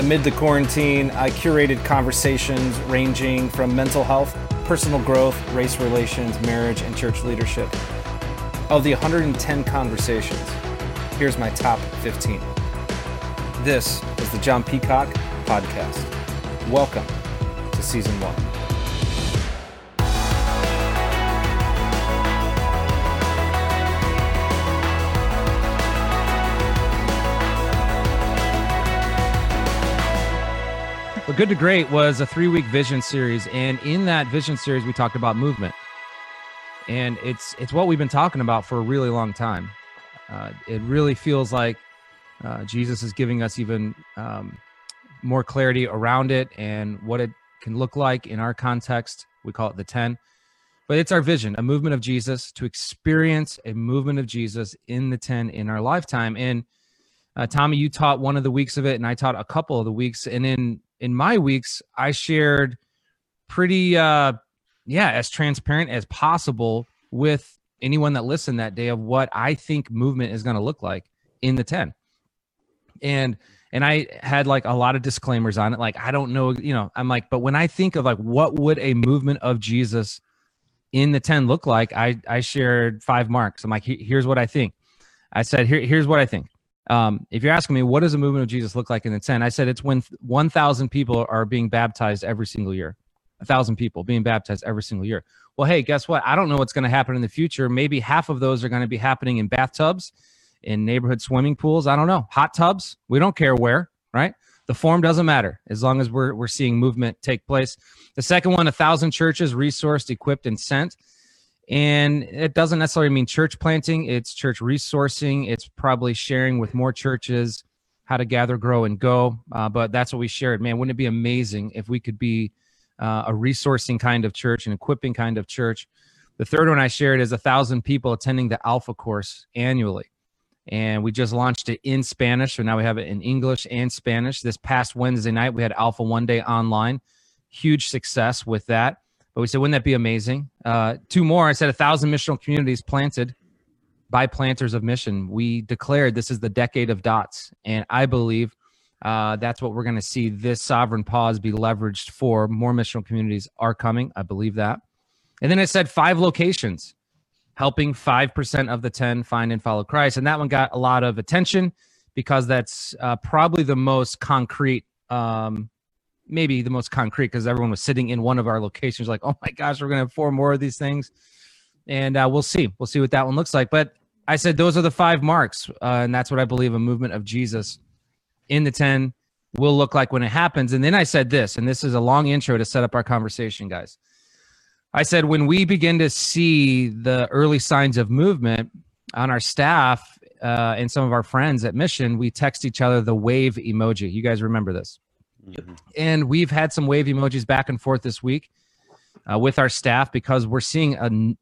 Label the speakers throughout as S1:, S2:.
S1: Amid the quarantine, I curated conversations ranging from mental health, personal growth, race relations, marriage, and church leadership. Of the 110 conversations, here's my top 15. This is the Jon Peacock Podcast. Welcome to Season 1.
S2: But Good to Great was a three week vision series. And in that vision series, we talked about movement. And it's it's what we've been talking about for a really long time. Uh, it really feels like uh, Jesus is giving us even um, more clarity around it and what it can look like in our context. We call it the 10. But it's our vision, a movement of Jesus, to experience a movement of Jesus in the 10 in our lifetime. And uh, Tommy, you taught one of the weeks of it, and I taught a couple of the weeks. And in in my weeks, I shared pretty, uh, yeah, as transparent as possible with anyone that listened that day of what I think movement is going to look like in the 10. And and I had like a lot of disclaimers on it. Like, I don't know, you know, I'm like, but when I think of like what would a movement of Jesus in the 10 look like, I I shared five marks. I'm like, here's what I think. I said, here, here's what I think. Um, if you're asking me, what does a movement of Jesus look like in the 10? I said it's when 1,000 people are being baptized every single year. A thousand people being baptized every single year. Well, hey, guess what? I don't know what's going to happen in the future. Maybe half of those are going to be happening in bathtubs, in neighborhood swimming pools. I don't know. Hot tubs. We don't care where, right? The form doesn't matter as long as we're, we're seeing movement take place. The second one, a thousand churches resourced, equipped, and sent. And it doesn't necessarily mean church planting, it's church resourcing. It's probably sharing with more churches how to gather, grow, and go. Uh, but that's what we shared. Man, wouldn't it be amazing if we could be uh, a resourcing kind of church, an equipping kind of church? The third one I shared is a thousand people attending the Alpha course annually. And we just launched it in Spanish. So now we have it in English and Spanish. This past Wednesday night, we had Alpha One Day online. Huge success with that. But we said, wouldn't that be amazing? Uh, two more. I said a thousand missional communities planted by planters of mission. We declared this is the decade of dots, and I believe uh, that's what we're going to see this sovereign pause be leveraged for. More missional communities are coming. I believe that. And then I said five locations, helping five percent of the ten find and follow Christ, and that one got a lot of attention because that's uh, probably the most concrete um, maybe the most concrete because everyone was sitting in one of our locations like oh my gosh we're gonna have four more of these things. And uh, we'll see. We'll see what that one looks like. But i said those are the five marks uh, and that's what i believe a movement of jesus in the 10 will look like when it happens. And then i said this and this is a long intro to set up our conversation guys. I said when we begin to see the early signs of movement on our staff uh, and some of our friends at mission we text each other the wave emoji. You guys remember this Mm-hmm. And we've had some wave emojis back and forth this week uh, with our staff because we're seeing a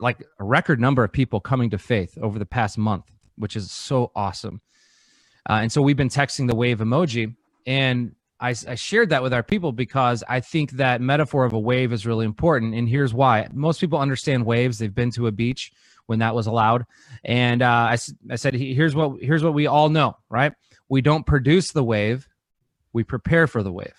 S2: like a record number of people coming to faith over the past month, which is so awesome. Uh, and so we've been texting the wave emoji, and I, I shared that with our people because I think that metaphor of a wave is really important. And here's why: most people understand waves; they've been to a beach when that was allowed, and uh, I, I said, here's what here's what we all know, right? We don't produce the wave we prepare for the wave.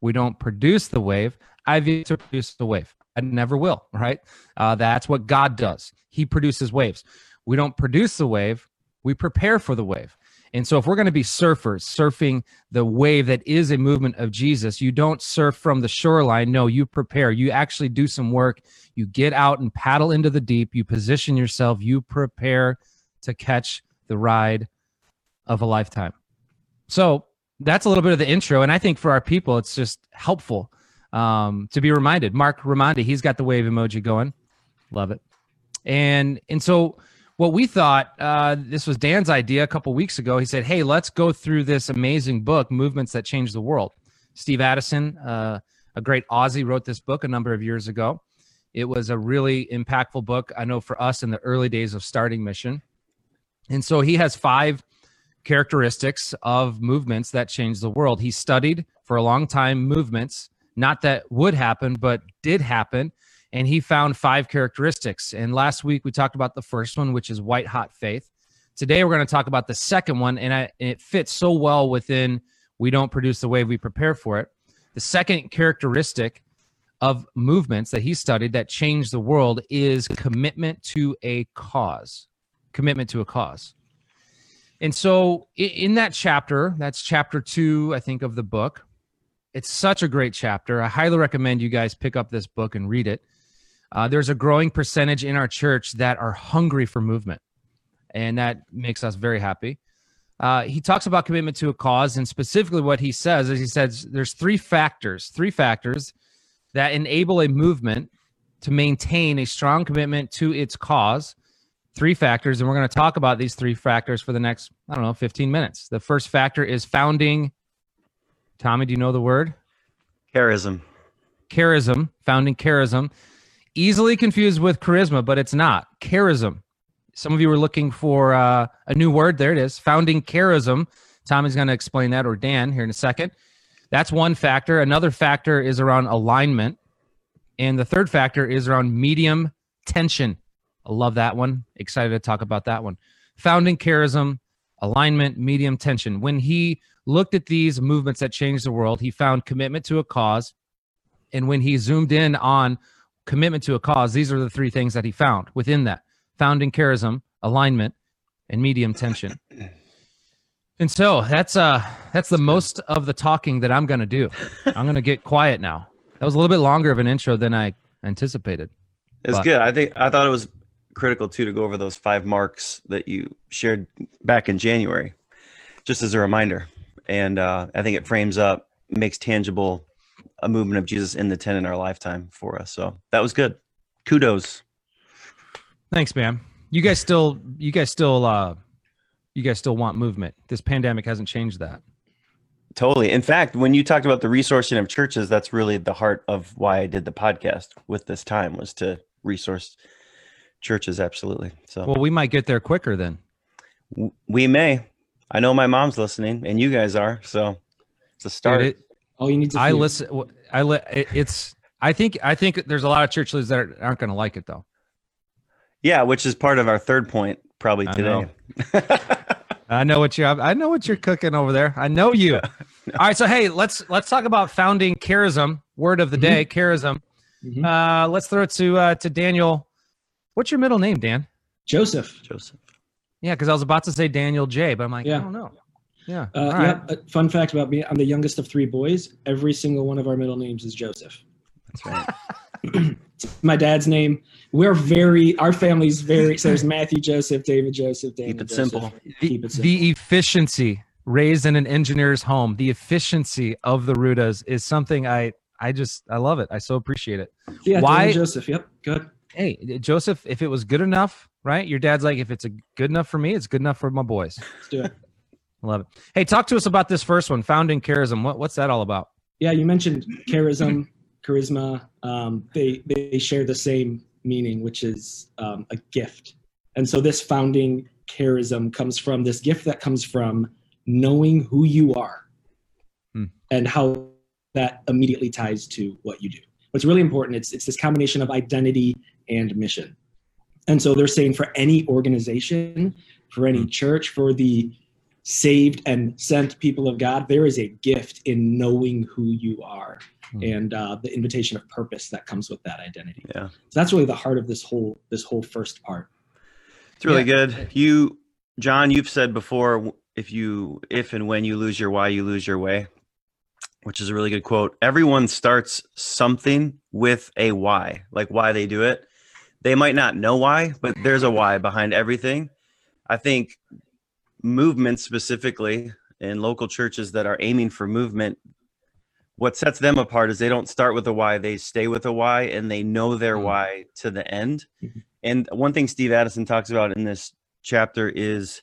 S2: We don't produce the wave. I've yet to produce the wave. I never will, right? Uh, that's what God does. He produces waves. We don't produce the wave, we prepare for the wave. And so, if we're going to be surfers, surfing the wave that is a movement of Jesus, you don't surf from the shoreline. No, you prepare. You actually do some work. You get out and paddle into the deep. You position yourself. You prepare to catch the ride of a lifetime. So, that's a little bit of the intro. And I think for our people, it's just helpful um, to be reminded. Mark Raimondi, he's got the wave emoji going. Love it. And and so what we thought, uh, this was Dan's idea a couple weeks ago. He said, "Hey, let's go through this amazing book, Movements That Change the World." Steve Addison, uh, a great Aussie, wrote this book a number of years ago. It was a really impactful book. I know for us in the early days of starting Mission, and so he has five characteristics of movements that change the world. He studied for a long time movements, not that would happen, but did happen. And he found five characteristics. And last week we talked about the first one, which is white hot faith. Today we're going to talk about the second one, and, I, and it fits so well within we don't produce the way we prepare for it. The second characteristic of movements that he studied that changed the world is commitment to a cause. Commitment to a cause. And so in that chapter, that's chapter two, I think, of the book. It's such a great chapter. I highly recommend you guys pick up this book and read it. Uh, there's a growing percentage in our church that are hungry for movement, and that makes us very happy. Uh, he talks about commitment to a cause, and specifically what he says is he says there's three factors, three factors that enable a movement to maintain a strong commitment to its cause three factors, and we're going to talk about these three factors for the next, I don't know, 15 minutes. The first factor is founding. Tommy, do you know the word?
S3: Charism.
S2: Charism, founding charism. Easily confused with charisma, but it's not. Charism. Some of you were looking for uh, a new word. There it is. Founding charism. Tommy's going to explain that, or Dan, here in a second. That's one factor. Another factor is around alignment. And the third factor is around medium tension. I love that one. Excited to talk about that one. Founding charism, alignment, medium tension. When he looked at these movements that changed the world, he found commitment to a cause. And when he zoomed in on commitment to a cause, these are the three things that he found within that founding charism, alignment, and medium tension. And so that's uh that's the most of the talking that I'm gonna do. I'm gonna get quiet now. That was a little bit longer of an intro than I anticipated.
S3: It's but, good. I think I thought it was critical too to go over those five marks that you shared back in January, just as a reminder. And uh, I think it frames up, makes tangible a movement of Jesus in the 10 in our lifetime for us. So that was good. Kudos.
S2: Thanks, man. You guys still, you guys still, uh, you guys still want movement. This pandemic hasn't changed that.
S3: Totally. In fact, when you talked about the resourcing of churches, that's really the heart of why I did the podcast with this time was to resource churches absolutely. So
S2: well we might get there quicker then.
S3: We may. I know my mom's listening and you guys are so it's a start. It,
S2: all you need to i listen i let it's i think i think there's a lot of church leaders that aren't going to like it though.
S3: Yeah which is part of our third point probably today.
S2: I know, I know what you're i know what you're cooking over there. I know you. No. all right so hey let's let's talk about founding charism word of the mm-hmm. day charism. Mm-hmm. uh let's throw it to uh to daniel What's your middle name, Dan?
S4: Joseph.
S3: Joseph.
S2: Yeah, because I was about to say Daniel J, but I'm like, yeah. I don't know. Yeah. Uh,
S4: right. yeah. Fun fact about me: I'm the youngest of three boys. Every single one of our middle names is Joseph.
S3: That's right.
S4: my dad's name. We're very. Our family's very. So there's Matthew Joseph, David Joseph, Daniel
S3: Keep it
S4: Joseph.
S3: simple.
S2: Keep it simple. The efficiency raised in an engineer's home. The efficiency of the Rudas is something I. I just I love it. I so appreciate it.
S4: Yeah, Why Daniel Joseph. Yep, good
S2: hey, Joseph, if it was good enough, right? Your dad's like, if it's a good enough for me, it's good enough for my boys.
S4: Let's do it.
S2: I love it. Hey, talk to us about this first one, founding charism. What, what's that all about?
S4: Yeah, you mentioned charism, charisma. Um, they they share the same meaning, which is um, a gift. And so this founding charism comes from this gift that comes from knowing who you are, hmm. and how that immediately ties to what you do. What's really important, it's it's this combination of identity and mission. And so they're saying for any organization, for any hmm. church, for the saved and sent people of God, there is a gift in knowing who you are hmm. and uh, the invitation of purpose that comes with that identity.
S3: Yeah.
S4: So that's really the heart of this whole this whole first part.
S3: It's really yeah. good. You, Jon, you've said before, if you if and when you lose your why, you lose your way which is a really good quote. Everyone starts something with a why, like why they do it. They might not know why, but there's a why behind everything. I think movements specifically in local churches that are aiming for movement, what sets them apart is they don't start with a why, they stay with a why and they know their mm-hmm. why to the end. Mm-hmm. And one thing Steve Addison talks about in this chapter is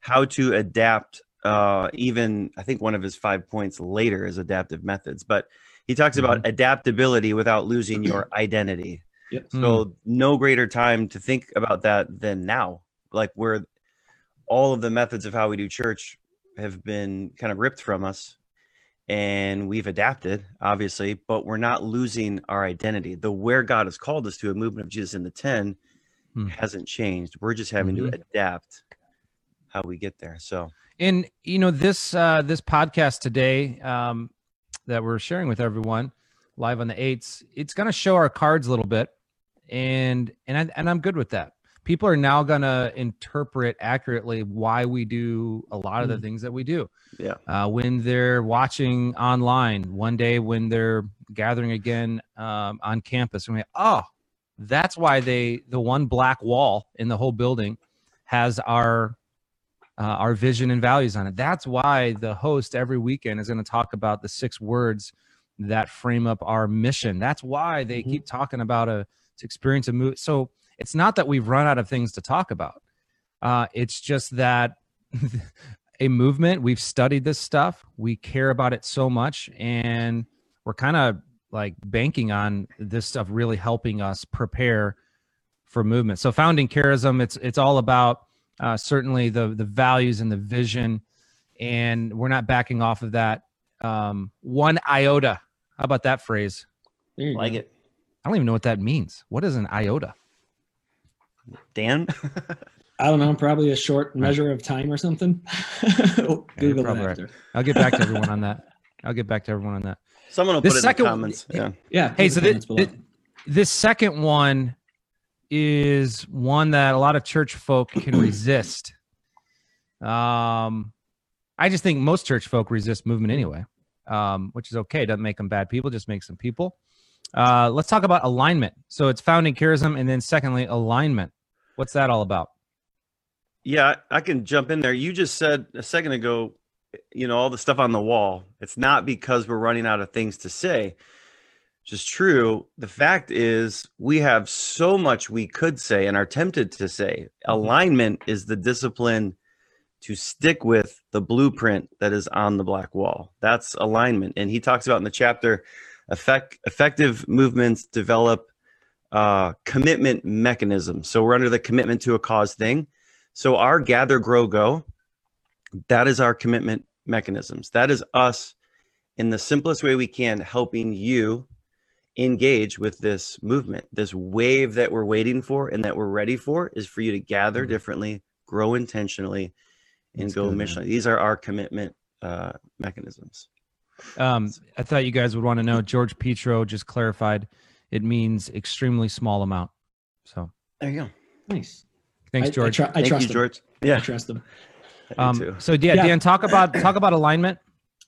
S3: how to adapt uh, even I think one of his five points later is adaptive methods, but he talks about mm-hmm. adaptability without losing your identity. Yep. So mm. no greater time to think about that than now. Like where all of the methods of how we do church have been kind of ripped from us and we've adapted obviously but we're not losing our identity the where god has called us to a movement of jesus in the 10 mm. hasn't changed we're just having mm-hmm. to adapt how we get there. So,
S2: and you know this uh, this podcast today um, that we're sharing with everyone live on the eights, it's going to show our cards a little bit, and and I, and I'm good with that. People are now going to interpret accurately why we do a lot of the
S4: Mm.
S2: things that we do.
S3: yeah.
S2: uh, when they're watching online one day when they're gathering again um, on campus and we oh that's why they the one black wall in the whole building has our uh, our vision and values on it that's why the host every weekend is going to talk about the six words that frame up our mission that's why they
S4: Mhm.
S2: keep talking about a to experience a move so it's not that we've run out of things to talk about uh, it's just that a movement. We've studied this stuff. We care about it so much, and we're kind of like banking on this stuff really helping us prepare for movement. So, founding charism, it's it's all about uh, certainly the the values and the vision, and we're not backing off of that um, one iota. How about that phrase?
S3: Like
S4: go.
S3: it.
S2: I don't even know what that means. What is an iota?
S3: Dan?
S4: I don't know, probably a short measure of time or something.
S2: you're
S4: Google
S2: probably
S4: it
S2: right.
S4: after.
S2: I'll get back to everyone on that. I'll get back to everyone on that.
S3: Someone will
S2: The
S3: put it in the comments. Yeah.
S4: Yeah.
S2: Hey, so
S4: the
S2: thi-
S4: comments below.
S2: thi- this second one is one that a lot of church folk can resist. Um, I just think most church folk resist movement anyway, um, which is okay. Doesn't make them bad people, just makes them people. Uh, let's talk about alignment. So it's founding charism, and then secondly, alignment. What's that all about?
S3: Yeah, I can jump in there. You just said a second ago, you know, all the stuff on the wall. It's not because we're running out of things to say, which is true. The fact is, we have so much we could say and are tempted to say. Alignment is the discipline to stick with the blueprint that is on the black wall. That's alignment. And he talks about in the chapter effect, effective movements develop uh, commitment mechanisms. So we're under the commitment to a cause thing. So our gather, grow, go, that is our commitment mechanisms. That is us in the simplest way we can helping you engage with this movement. This wave that we're waiting for and that we're ready for is for you to gather
S2: Mhm.
S3: differently, grow intentionally, and
S2: That's
S3: go
S2: good, man.
S3: missionally. These are our commitment uh, mechanisms.
S2: Um, I thought you guys would want to know. George Petro just clarified it means extremely small amount. So
S3: There you go.
S4: nice.
S2: thanks, George.
S4: I, tr- I
S3: Thank
S4: trust
S3: you,
S4: him.
S3: George.
S4: I
S3: Yeah,
S4: trust him.
S3: I do too.
S2: Um, so yeah,
S4: Yeah.
S2: Dan, talk about talk about alignment.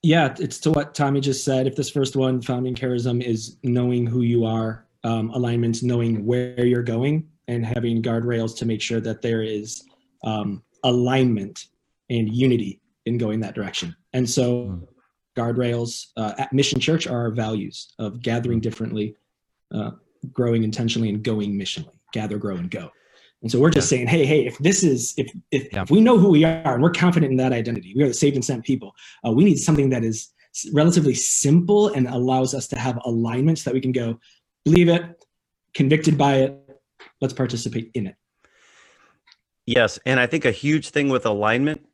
S4: Yeah, it's to what Tommy just said. If this first one, founding charism, is knowing who you are, um, alignments, knowing where you're going, and having guardrails to make sure that there is um, alignment and unity in going that direction. And so,
S2: Mm.
S4: guardrails uh, at Mission Church are our values of gathering differently, uh, growing intentionally, and going missionally. Gather, grow, and go. And so we're just saying, hey, hey, if this is, if if,
S2: Yeah.
S4: if we know who we are and we're confident in that identity, we are the saved and sent people. Uh, we need something that is relatively simple and allows us to have alignment so that we can go, believe it, convicted by it. Let's participate in it.
S3: Yes, and I think a huge thing with alignment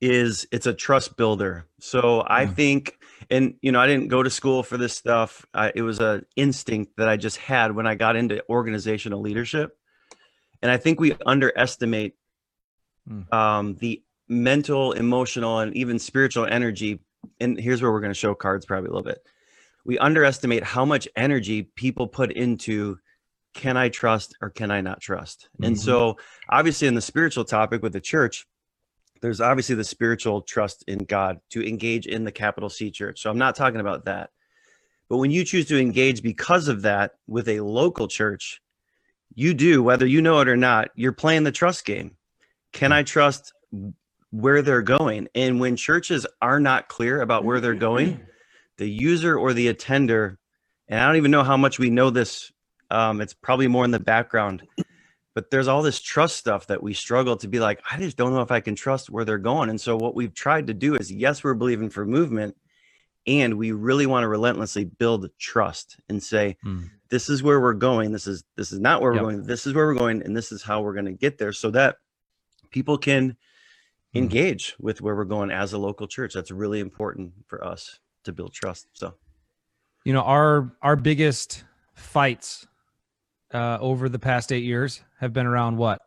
S3: is it's a trust builder. So I
S2: Yeah.
S3: think, and you know, I didn't go to school for this stuff. I, it was a instinct that I just had when I got into organizational leadership, and I think we underestimate
S2: Hmm.
S3: um, the mental, emotional, and even spiritual energy. And here's where we're going to show cards probably a little bit. We underestimate how much energy people put into can I trust or can I not trust? And
S2: Mhm.
S3: so, obviously, in the spiritual topic with the church, there's obviously the spiritual trust in God to engage in the capital C church. So, I'm not talking about that. But when you choose to engage because of that with a local church, you do, whether you know it or not, you're playing the trust game. Can I trust where they're going? And when churches are not clear about where they're going, the user or the attender, and I don't even know how much we know this, um, it's probably more in the background, but there's all this trust stuff that we struggle to be like, I just don't know if I can trust where they're going. And so, what we've tried to do is, yes, we're believing for movement, and we really want to relentlessly build trust and say,
S2: Mm.
S3: this is where we're going. This is this is not where
S2: Yep.
S3: we're going. This is where we're going, and this is how we're going to get there, so that people can
S2: Mm.
S3: engage with where we're going as a local church. That's really important for us to build trust. So
S2: You know, our our biggest fights uh, over the past eight years have been around what?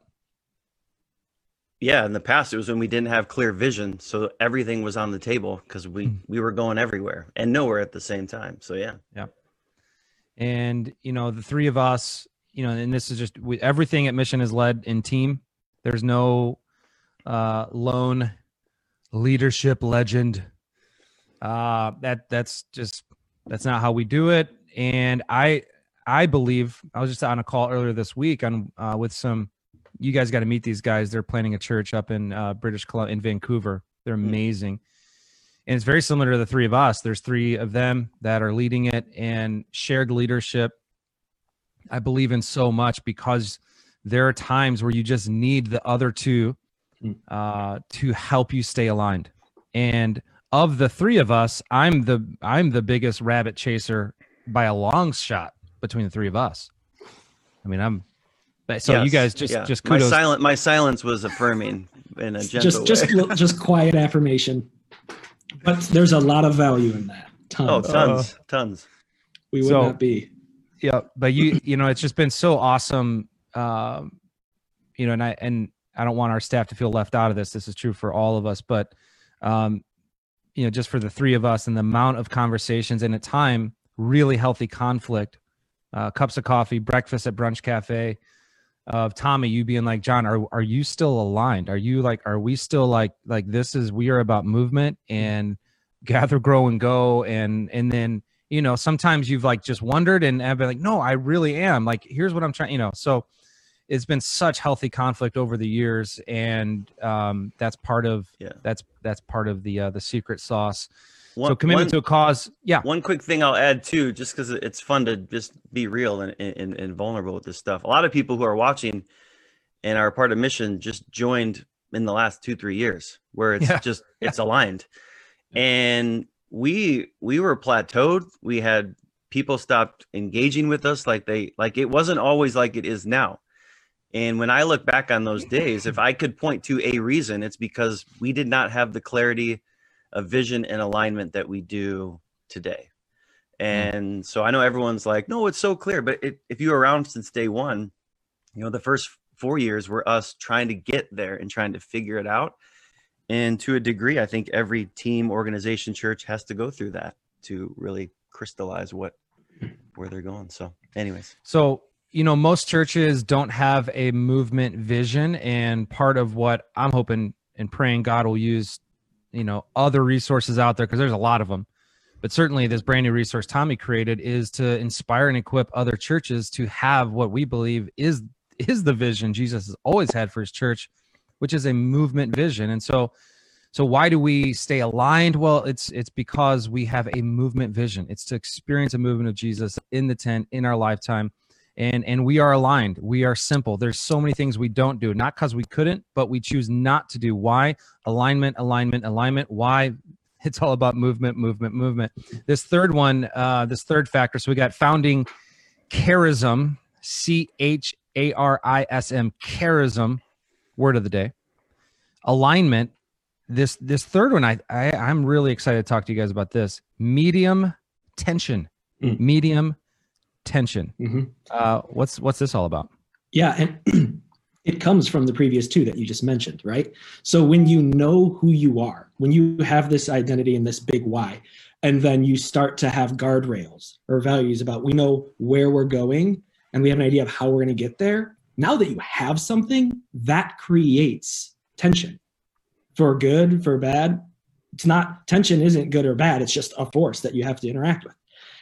S3: Yeah, in the past it was when we didn't have clear vision, so everything was on the table because we
S2: Mm.
S3: we were going everywhere and nowhere at the same time. So yeah, yeah.
S2: and you know the three of us you know and this is just we, everything at mission is led in team there's no uh lone leadership legend uh that that's just that's not how we do it and i i believe i was just on a call earlier this week on uh with some you guys got to meet these guys. They're planning a church up in uh british columbia in vancouver. They're
S3: Hmm.
S2: amazing. And it's very similar to the three of us. There's three of them that are leading it and shared leadership i believe in so much because there are times where you just need the other two
S4: Mm.
S2: uh, to help you stay aligned. And of the three of us i'm the i'm the biggest rabbit chaser by a long shot between the three of us. I mean i'm but- so you guys just
S3: yeah.
S2: just
S3: my
S2: kudos.
S3: silent my silence was affirming in a gentle
S4: just
S3: way.
S4: just just quiet affirmation. But there's a lot of value in that. Tons.
S3: Oh, tons, tons.
S4: we would
S2: So-
S4: not be.
S2: Yeah but you you know it's just been so awesome um you know and i and i don't want our staff to feel left out of this. This is true for all of us. But um you know just for the three of us and the amount of conversations and at time really healthy conflict uh cups of coffee breakfast at brunch cafe of tommy you being like john are, are you still aligned? Are you like are we still like like this is we are about movement and gather grow and go and and then you know sometimes you've like just wondered and have been like no i really am. Like here's what i'm trying you know so it's been such healthy conflict over the years and um that's part of
S3: Yeah.
S2: that's that's part of the uh the secret sauce
S3: One,
S2: so commitment
S3: one-
S2: to a cause yeah
S3: One quick thing I'll add too, just because it's fun to just be real and, and, and vulnerable with this stuff. A lot of people who are watching and are part of mission just joined in the last two, three years where it's
S2: Yeah,
S3: just,
S2: yeah.
S3: it's aligned. And we, we were plateaued. We had people stopped engaging with us like they, like it wasn't always like it is now. And when I look back on those days, if I could point to a reason, it's because we did not have the clarity of vision and alignment that we do today. Mm. And so I know everyone's like, no, it's so clear. But it, if you were around since day one, you know, the first four years were us trying to get there and trying to figure it out. And to a degree, I think every team, organization, church has to go through that to really crystallize what where they're going. So, anyways,
S2: So, you know, most churches don't have a movement vision. And part of what I'm hoping and praying God will use, you know, other resources out there, because there's a lot of them. But certainly, this brand new resource Tommy created is to inspire and equip other churches to have what we believe is is the vision Jesus has always had for his church, which is a movement vision. And so, so why do we stay aligned? Well, it's it's because we have a movement vision. It's to experience a movement of Jesus in the 10 in our lifetime. And and we are aligned. We are simple. There's so many things we don't do, not because we couldn't, but we choose not to do. Why? Alignment, alignment, alignment. Why? It's all about movement, movement, movement. This third one, uh, this third factor. So we got founding charism, C H A R I S M, charism, word of the day. Alignment, this this third one I, I i'm really excited to talk to you guys about this medium tension
S4: Mm.
S2: medium tension
S4: Mhm.
S2: uh what's what's this all about
S4: Yeah, and it comes from the previous two that you just mentioned, right? So when you know who you are, when you have this identity and this big why, and then you start to have guardrails or values about we know where we're going and we have an idea of how we're going to get there. Now that you have something, that creates tension for good, for bad. It's not tension isn't good or bad. It's just a force that you have to interact with.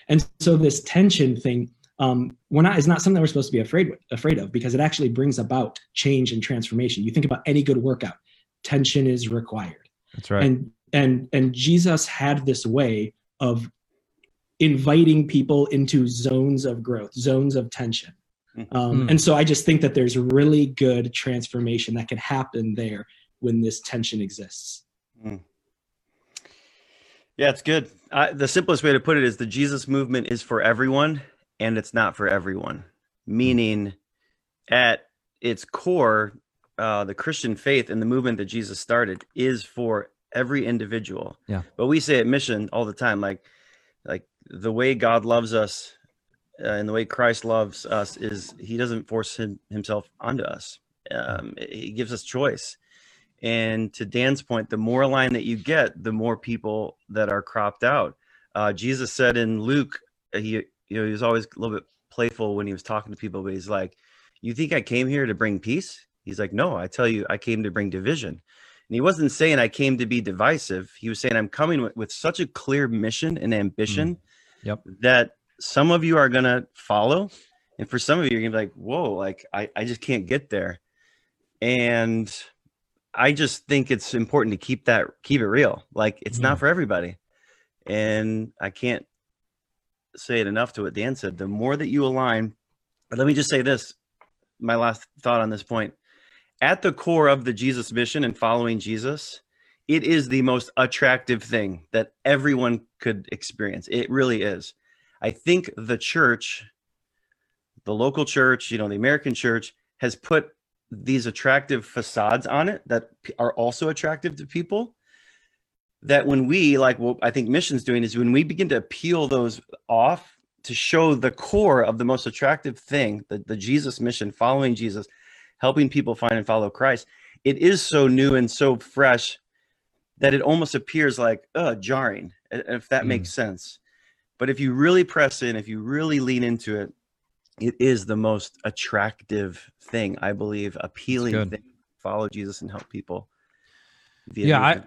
S4: And so this tension thing um, we're not is not something we're supposed to be afraid with, afraid of because it actually brings about change and transformation. You think about any good workout, tension is required,
S2: that's right
S4: and and and Jesus had this way of inviting people into zones of growth, zones of tension. Um,
S2: Hmm.
S4: And so I just think that there's really good transformation that can happen there when this tension exists.
S3: Yeah, it's good. I, the simplest way to put it is the Jesus movement is for everyone, and it's not for everyone. Meaning, at its core, uh, the Christian faith and the movement that Jesus started is for every individual.
S2: Yeah.
S3: But we say at Mission all the time, like, like the way God loves us, uh, and the way Christ loves us is He doesn't force him, Himself onto us. Um, he gives us choice, And to Dan's point, the more line that you get, the more people that are cropped out. Uh, Jesus said in Luke, uh, he you know he was always a little bit playful when he was talking to people, but he's like, "You think I came here to bring peace?" He's like, "No, I tell you, I came to bring division." And he wasn't saying I came to be divisive. He was saying I'm coming with, with such a clear mission and ambition
S2: Mm. Yep.
S3: that some of you are gonna follow, and for some of you, you're gonna be like, "Whoa, like I, I just can't get there." And I just think it's important to keep that keep it real. Like it's
S2: Yeah.
S3: not mm. for everybody. And I can't say it enough to what Dan said. The more that you align, but let me just say this, my last thought on this point. At the core of the Jesus mission and following Jesus, it is the most attractive thing that everyone could experience. It really is. I think the church, the local church, you know, the American church has put these attractive facades on it that are also attractive to people that when we like what i think missions doing is when we begin to peel those off to show the core of the most attractive thing the, the jesus mission following jesus helping people find and follow christ it is so new and so fresh that it almost appears like uh jarring if that
S2: Mm.
S3: makes sense but if you really press in if you really lean into it it is the most attractive thing i believe appealing thing follow jesus and help people via
S2: Yeah, I-.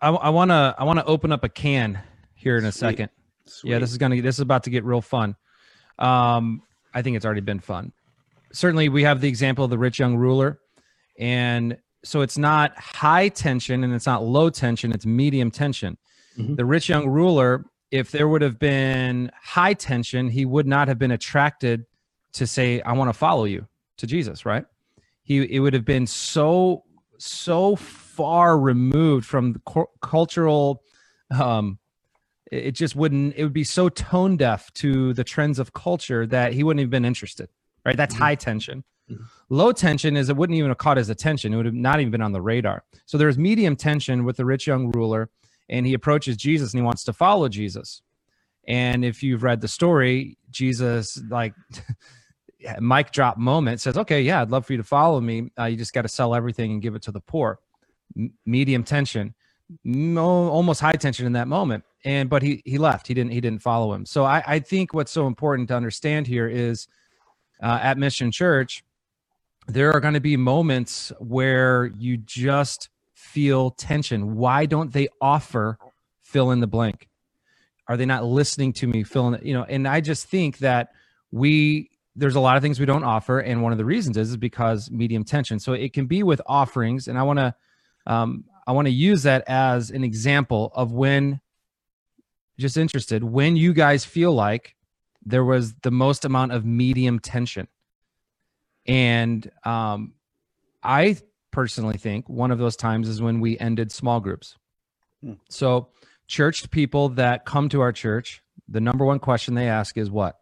S2: I, want to I want to open up a can here in a
S3: Sweet.
S2: second. Yeah, this is gonna this is about to get real fun. Um, I think it's already been fun. Certainly, we have the example of the rich young ruler, and so it's not high tension and it's not low tension; it's medium tension.
S4: Mhm.
S2: The rich young ruler, if there would have been high tension, he would not have been attracted to say, "I want to follow you" to Jesus, right? He it would have been so so far removed from the cul- cultural um it just wouldn't it would be so tone deaf to the trends of culture that he wouldn't have been interested right that's
S4: Mhm.
S2: high tension
S4: Mhm.
S2: low tension is it wouldn't even have caught his attention it would have not even been on the radar so there's medium tension with the rich young ruler and he approaches jesus and he wants to follow jesus and if you've read the story jesus like mic drop moment says okay yeah i'd love for you to follow me. Uh, you just got to sell everything and give it to the poor. M- medium tension no, almost high tension in that moment. And but he he left. He didn't he didn't follow him. So i i think what's so important to understand here is uh, at mission church there are going to be moments where you just feel tension. Why don't they offer fill in the blank? Are they not listening to me fill in you know and i just think that we there's a lot of things we don't offer and one of the reasons is, is because medium tension so it can be with offerings and i want to um, I want to use that as an example of when, just interested, when you guys feel like there was the most amount of medium tension. And um, I personally think one of those times is when we ended small groups.
S3: Hmm.
S2: So, church people that come to our church, the number one question they ask is what?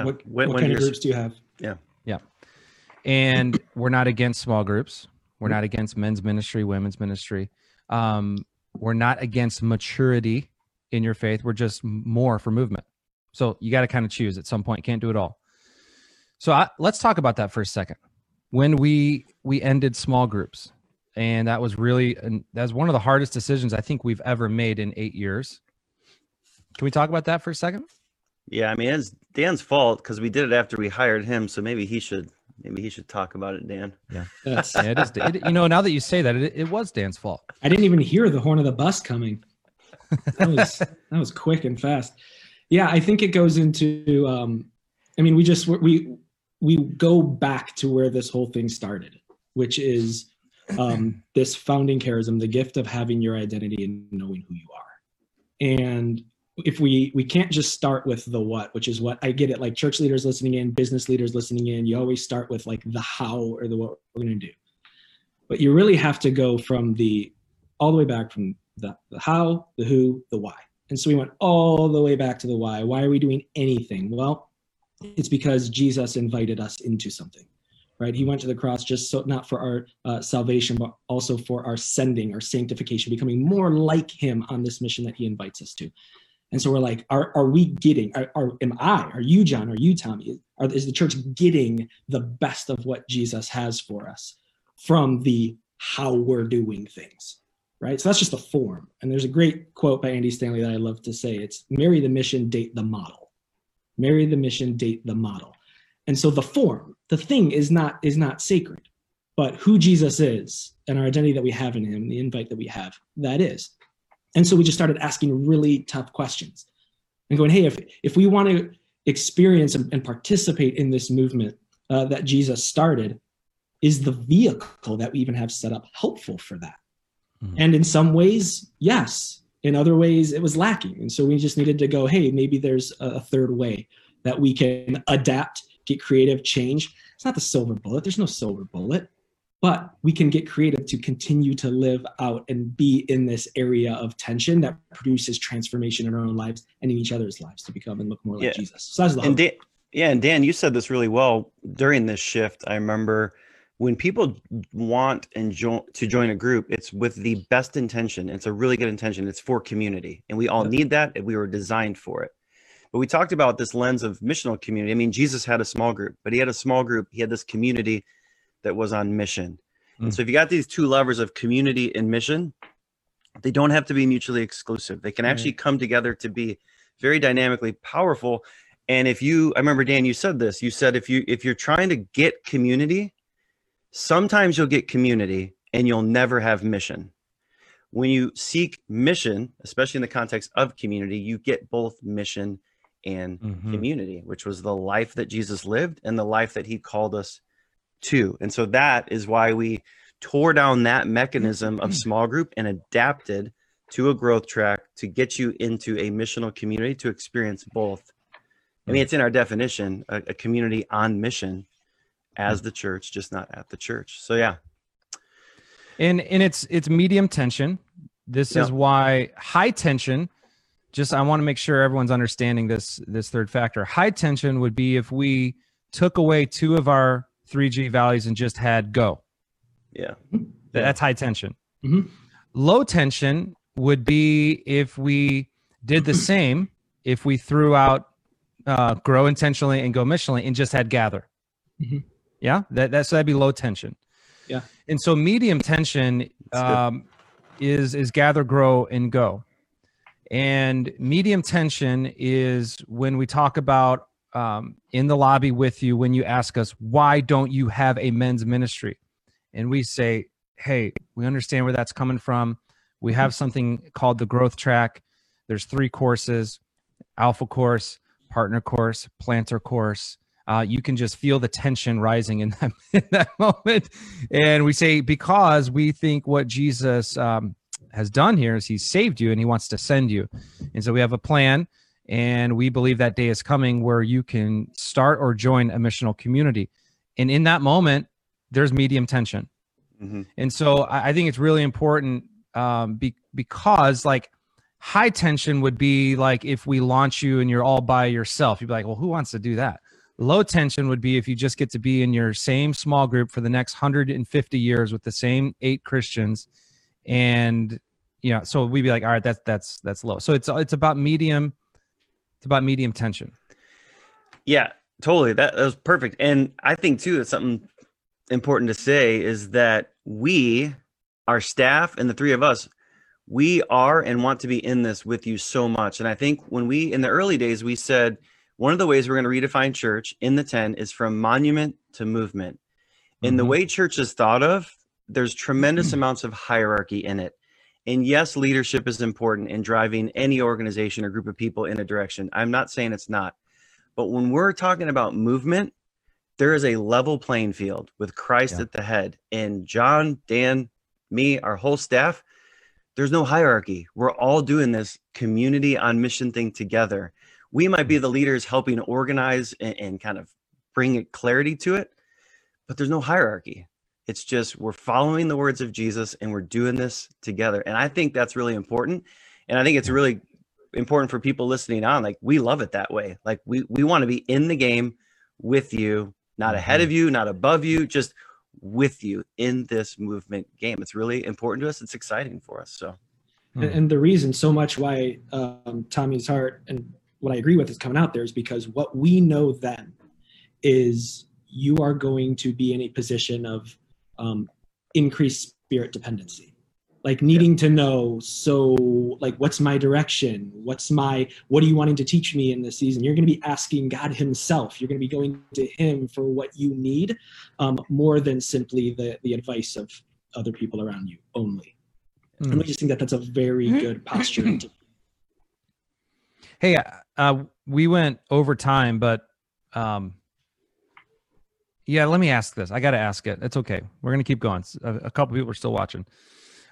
S3: Yeah.
S4: what
S3: when,
S4: what
S3: when
S4: kind of groups do you have? Yeah. Yeah.
S2: And we're not against small groups. We're not against men's ministry women's ministry. Um, we're not against maturity in your faith. We're just more for movement. So you got to kind of choose at some point. Can't do it all. So I, let's talk about that for a second. When we we ended small groups and that was really and that was one of the hardest decisions i think we've ever made in eight years. Can we talk about that for a second
S3: yeah, I mean it's Dan's fault because we did it after we hired him, so maybe he should maybe he should talk about it, Dan.
S4: That's,
S2: yeah, it is it, you know now that you say that it, it was dan's fault
S4: I didn't even hear the horn of the bus coming. That was that was quick and fast. Yeah, I think it goes into. Um, I mean, we just we we go back to where this whole thing started, which is um, this founding charism, the gift of having your identity and knowing who you are. And if we we can't just start with the what, which is what I get it. Like church leaders listening in, business leaders listening in, you always start with like the how or the what we're going to do. But you really have to go from the all the way back from the, the how, the who, the why. And so we went all the way back to the why. Why are we doing anything? Well, it's because Jesus invited us into something, right? He went to the cross just so not for our uh, salvation, but also for our sending, our sanctification, becoming more like Him on this mission that He invites us to. And so we're like, are, are we getting, are, are, am I, are you, Jon, are you, Tommy, are, is the church getting the best of what Jesus has for us from the how we're doing things right? So that's just the form. And there's a great quote by andy stanley that i love to say. It's marry the mission date the model. Marry the mission date the model. And so the form the thing is not is not sacred but who jesus is and our identity that we have in him the invite that we have that is and so we just started asking really tough questions and going hey if if we want to experience and, and participate in this movement uh, that jesus started is the vehicle that we even have set up helpful for that? Mm-hmm. and in some ways yes. In other ways it was lacking. And so we just needed to go hey maybe there's a third way that we can adapt get creative change. It's not the silver bullet. There's no silver bullet but we can get creative to continue to live out and be in this area of tension that produces transformation in our own lives and in each other's lives to become and look more like yeah. Jesus. So that's the
S3: and Dan, yeah, and Dan, you said this really well during this shift. I remember when people want and jo- to join a group, it's with the best intention. It's a really good intention. It's for community, and we all yep. need that. And we were designed for it. But we talked about this lens of missional community. I mean, Jesus had a small group, but he had a small group. He had this community that was on mission. Mm. And so if you got these two levers of community and mission, they don't have to be mutually exclusive. They can actually come together to be very dynamically powerful. And if you I remember Dan, you said this. You said if you if you're trying to get community, sometimes you'll get community and you'll never have mission. When you seek mission, especially in the context of community, you get both mission and mm-hmm. community, which was the life that Jesus lived and the life that he called us too. And so that is why we tore down that mechanism of mm-hmm. small group and adapted to a growth track to get you into a missional community to experience both. I mean, mm. it's in our definition, a, a community on mission as mm. the church, just not at the church. So yeah.
S2: And and it's it's medium tension. This is why high tension just I want to make sure everyone's understanding this this third factor. High tension would be if we took away two of our 3G values and just had go.
S3: Yeah.
S2: That's high tension. Mm-hmm. Low tension would be if we did the same, if we threw out uh, grow intentionally and go missionally and just had gather. Mm-hmm. Yeah. That, that, so that'd be low tension.
S4: Yeah.
S2: And so medium tension um, is, is gather, grow, and go. And medium tension is when we talk about um, in the lobby with you when you ask us, why don't you have a men's ministry? And we say, hey, we understand where that's coming from. We have something called the growth track. There's three courses alpha course, partner course, planter course. Uh, you can just feel the tension rising in that, in that moment. And we say, because we think what Jesus um, has done here is he's saved you and he wants to send you. And so we have a plan and we believe that day is coming where you can start or join a missional community. And in that moment, there's medium tension. Mm-hmm. And so I, think it's really important um, be, because, like, high tension would be like if we launch you and you're all by yourself. You'd be like, well, who wants to do that? Low tension would be if you just get to be in your same small group for the next 150 years with the same eight Christians. And, you know, so we'd be like, all right, that's, that's, that's low. So it's, it's about medium it's about medium tension.
S3: Yeah, totally. That, that was perfect. And I think too that something important to say is that we, our staff, and the three of us, we are and want to be in this with you so much. And I think when we in the early days we said one of the ways we're going to redefine church in the 10 is from monument to movement. In mm-hmm. the way church is thought of, there's tremendous mm-hmm. amounts of hierarchy in it. And yes, leadership is important in driving any organization or group of people in a direction. I'm not saying it's not. But when we're talking about movement, there is a level playing field with Christ yeah. at the head. And Jon, Dan, me, our whole staff, there's no hierarchy. We're all doing this community on mission thing together. We might be mm-hmm. the leaders helping organize and, and kind of bring clarity to it, but there's no hierarchy. It's just we're following the words of Jesus and we're doing this together. And I think that's really important. And I think it's really important for people listening on. Like we love it that way. Like we we want to be in the game with you, not ahead of mm-hmm. you, not above you, just with you in this movement game. It's really important to us. It's exciting for us. So
S4: and, and the reason so much why um, Tommy's heart and what I agree with is coming out there is because what we know then is you are going to be in a position of um, increased spirit dependency. Like needing to know so like what's my direction? What's my what are you wanting to teach me in this season? You're going to be asking god himself. You're going to be going to him for what you need um, more than simply the the advice of other people around you only. Mm. and i just think that that's a very mm-hmm. good posture to-
S2: hey uh, we went over time but um yeah let me ask this i gotta ask it it's okay we're gonna keep going a, a couple people are still watching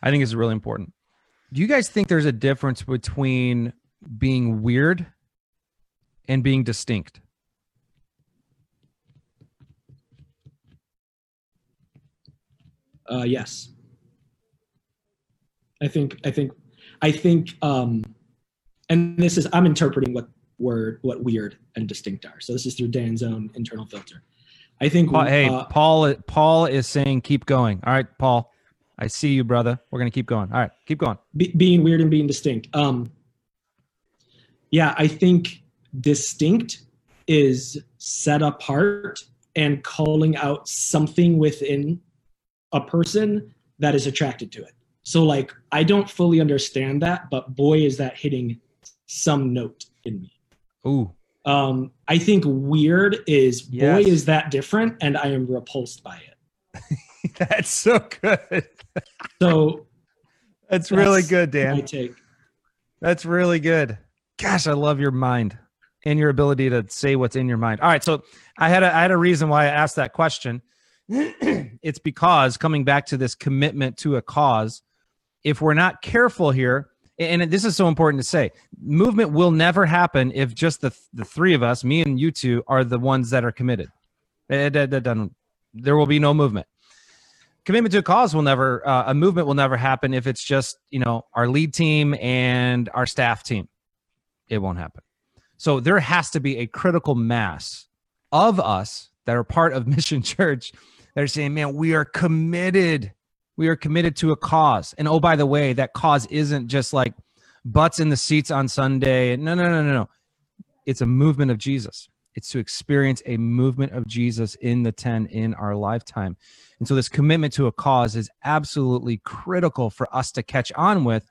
S2: I think is really important. Do you guys think there's a difference between being weird and being distinct?
S4: Uh, yes. I think I think I think um and this is I'm interpreting what word what weird and distinct are. So this is through Dan's own internal filter. I think
S2: Paul, hey, uh, Paul Paul is saying keep going. All right, Paul. I see you, brother. We're gonna keep going. All right, keep going.
S4: Be- being weird and being distinct. Um, yeah, I think distinct is set apart and calling out something within a person that is attracted to it. So, like, I don't fully understand that, but boy, is that hitting some note in me.
S2: Ooh.
S4: Um, I think weird is yes. boy, is that different, and I am repulsed by it.
S2: That's so good.
S4: so
S2: that's, that's really good, Dan. take. That's really good. Gosh, I love your mind and your ability to say what's in your mind. All right, so I had a, I had a reason why I asked that question. it's because coming back to this commitment to a cause, if we're not careful here, and this is so important to say, movement will never happen if just the the three of us, me and you two, are the ones that are committed. It, it, it, there will be no movement. Commitment to a cause will never uh, a movement will never happen if it's just you know our lead team and our staff team. It won't happen. So there has to be a critical mass of us that are part of mission church that are saying man we are committed we are committed to a cause and oh by the way that cause isn't just like butts in the seats on sunday no no no no no it's a movement of jesus it's to experience a movement of jesus in the 10 in our lifetime and so this commitment to a cause is absolutely critical for us to catch on with.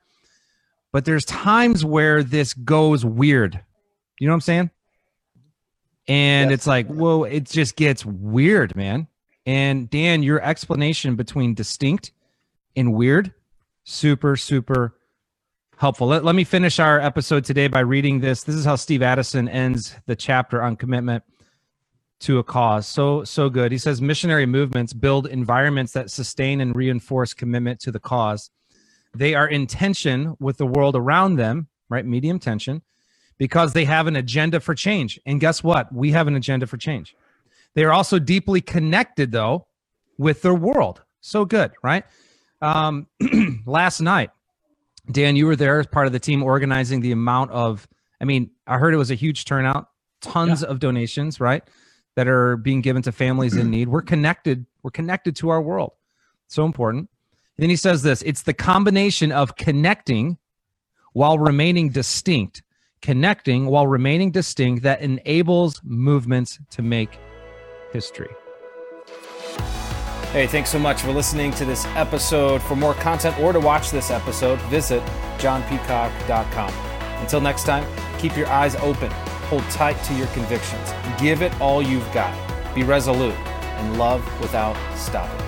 S2: But there's times where this goes weird. You know what I'm saying? And yes. it's like, whoa, it just gets weird, man. And Dan, your explanation between distinct and weird, super, super helpful. Let, let me finish our episode today by reading this. This is how Steve Addison ends the chapter on commitment to a cause. So so good. He says missionary movements build environments that sustain and reinforce commitment to the cause. They are in tension with the world around them, right? Medium tension, because they have an agenda for change. And guess what? We have an agenda for change. They are also deeply connected though with their world. So good, right? Um, last night, Dan, you were there as part of the team organizing the amount of, I mean, I heard it was a huge turnout, tons yeah. of donations, right? that are being given to families in need. We're connected. We're connected to our world. So important. And then he says this it's the combination of connecting while remaining distinct, connecting while remaining distinct that enables movements to make history.
S1: Hey, thanks so much for listening to this episode. For more content or to watch this episode, visit jonpeacock.com. Until next time, keep your eyes open Hold tight to your convictions. Give it all you've got. Be resolute and love without stopping.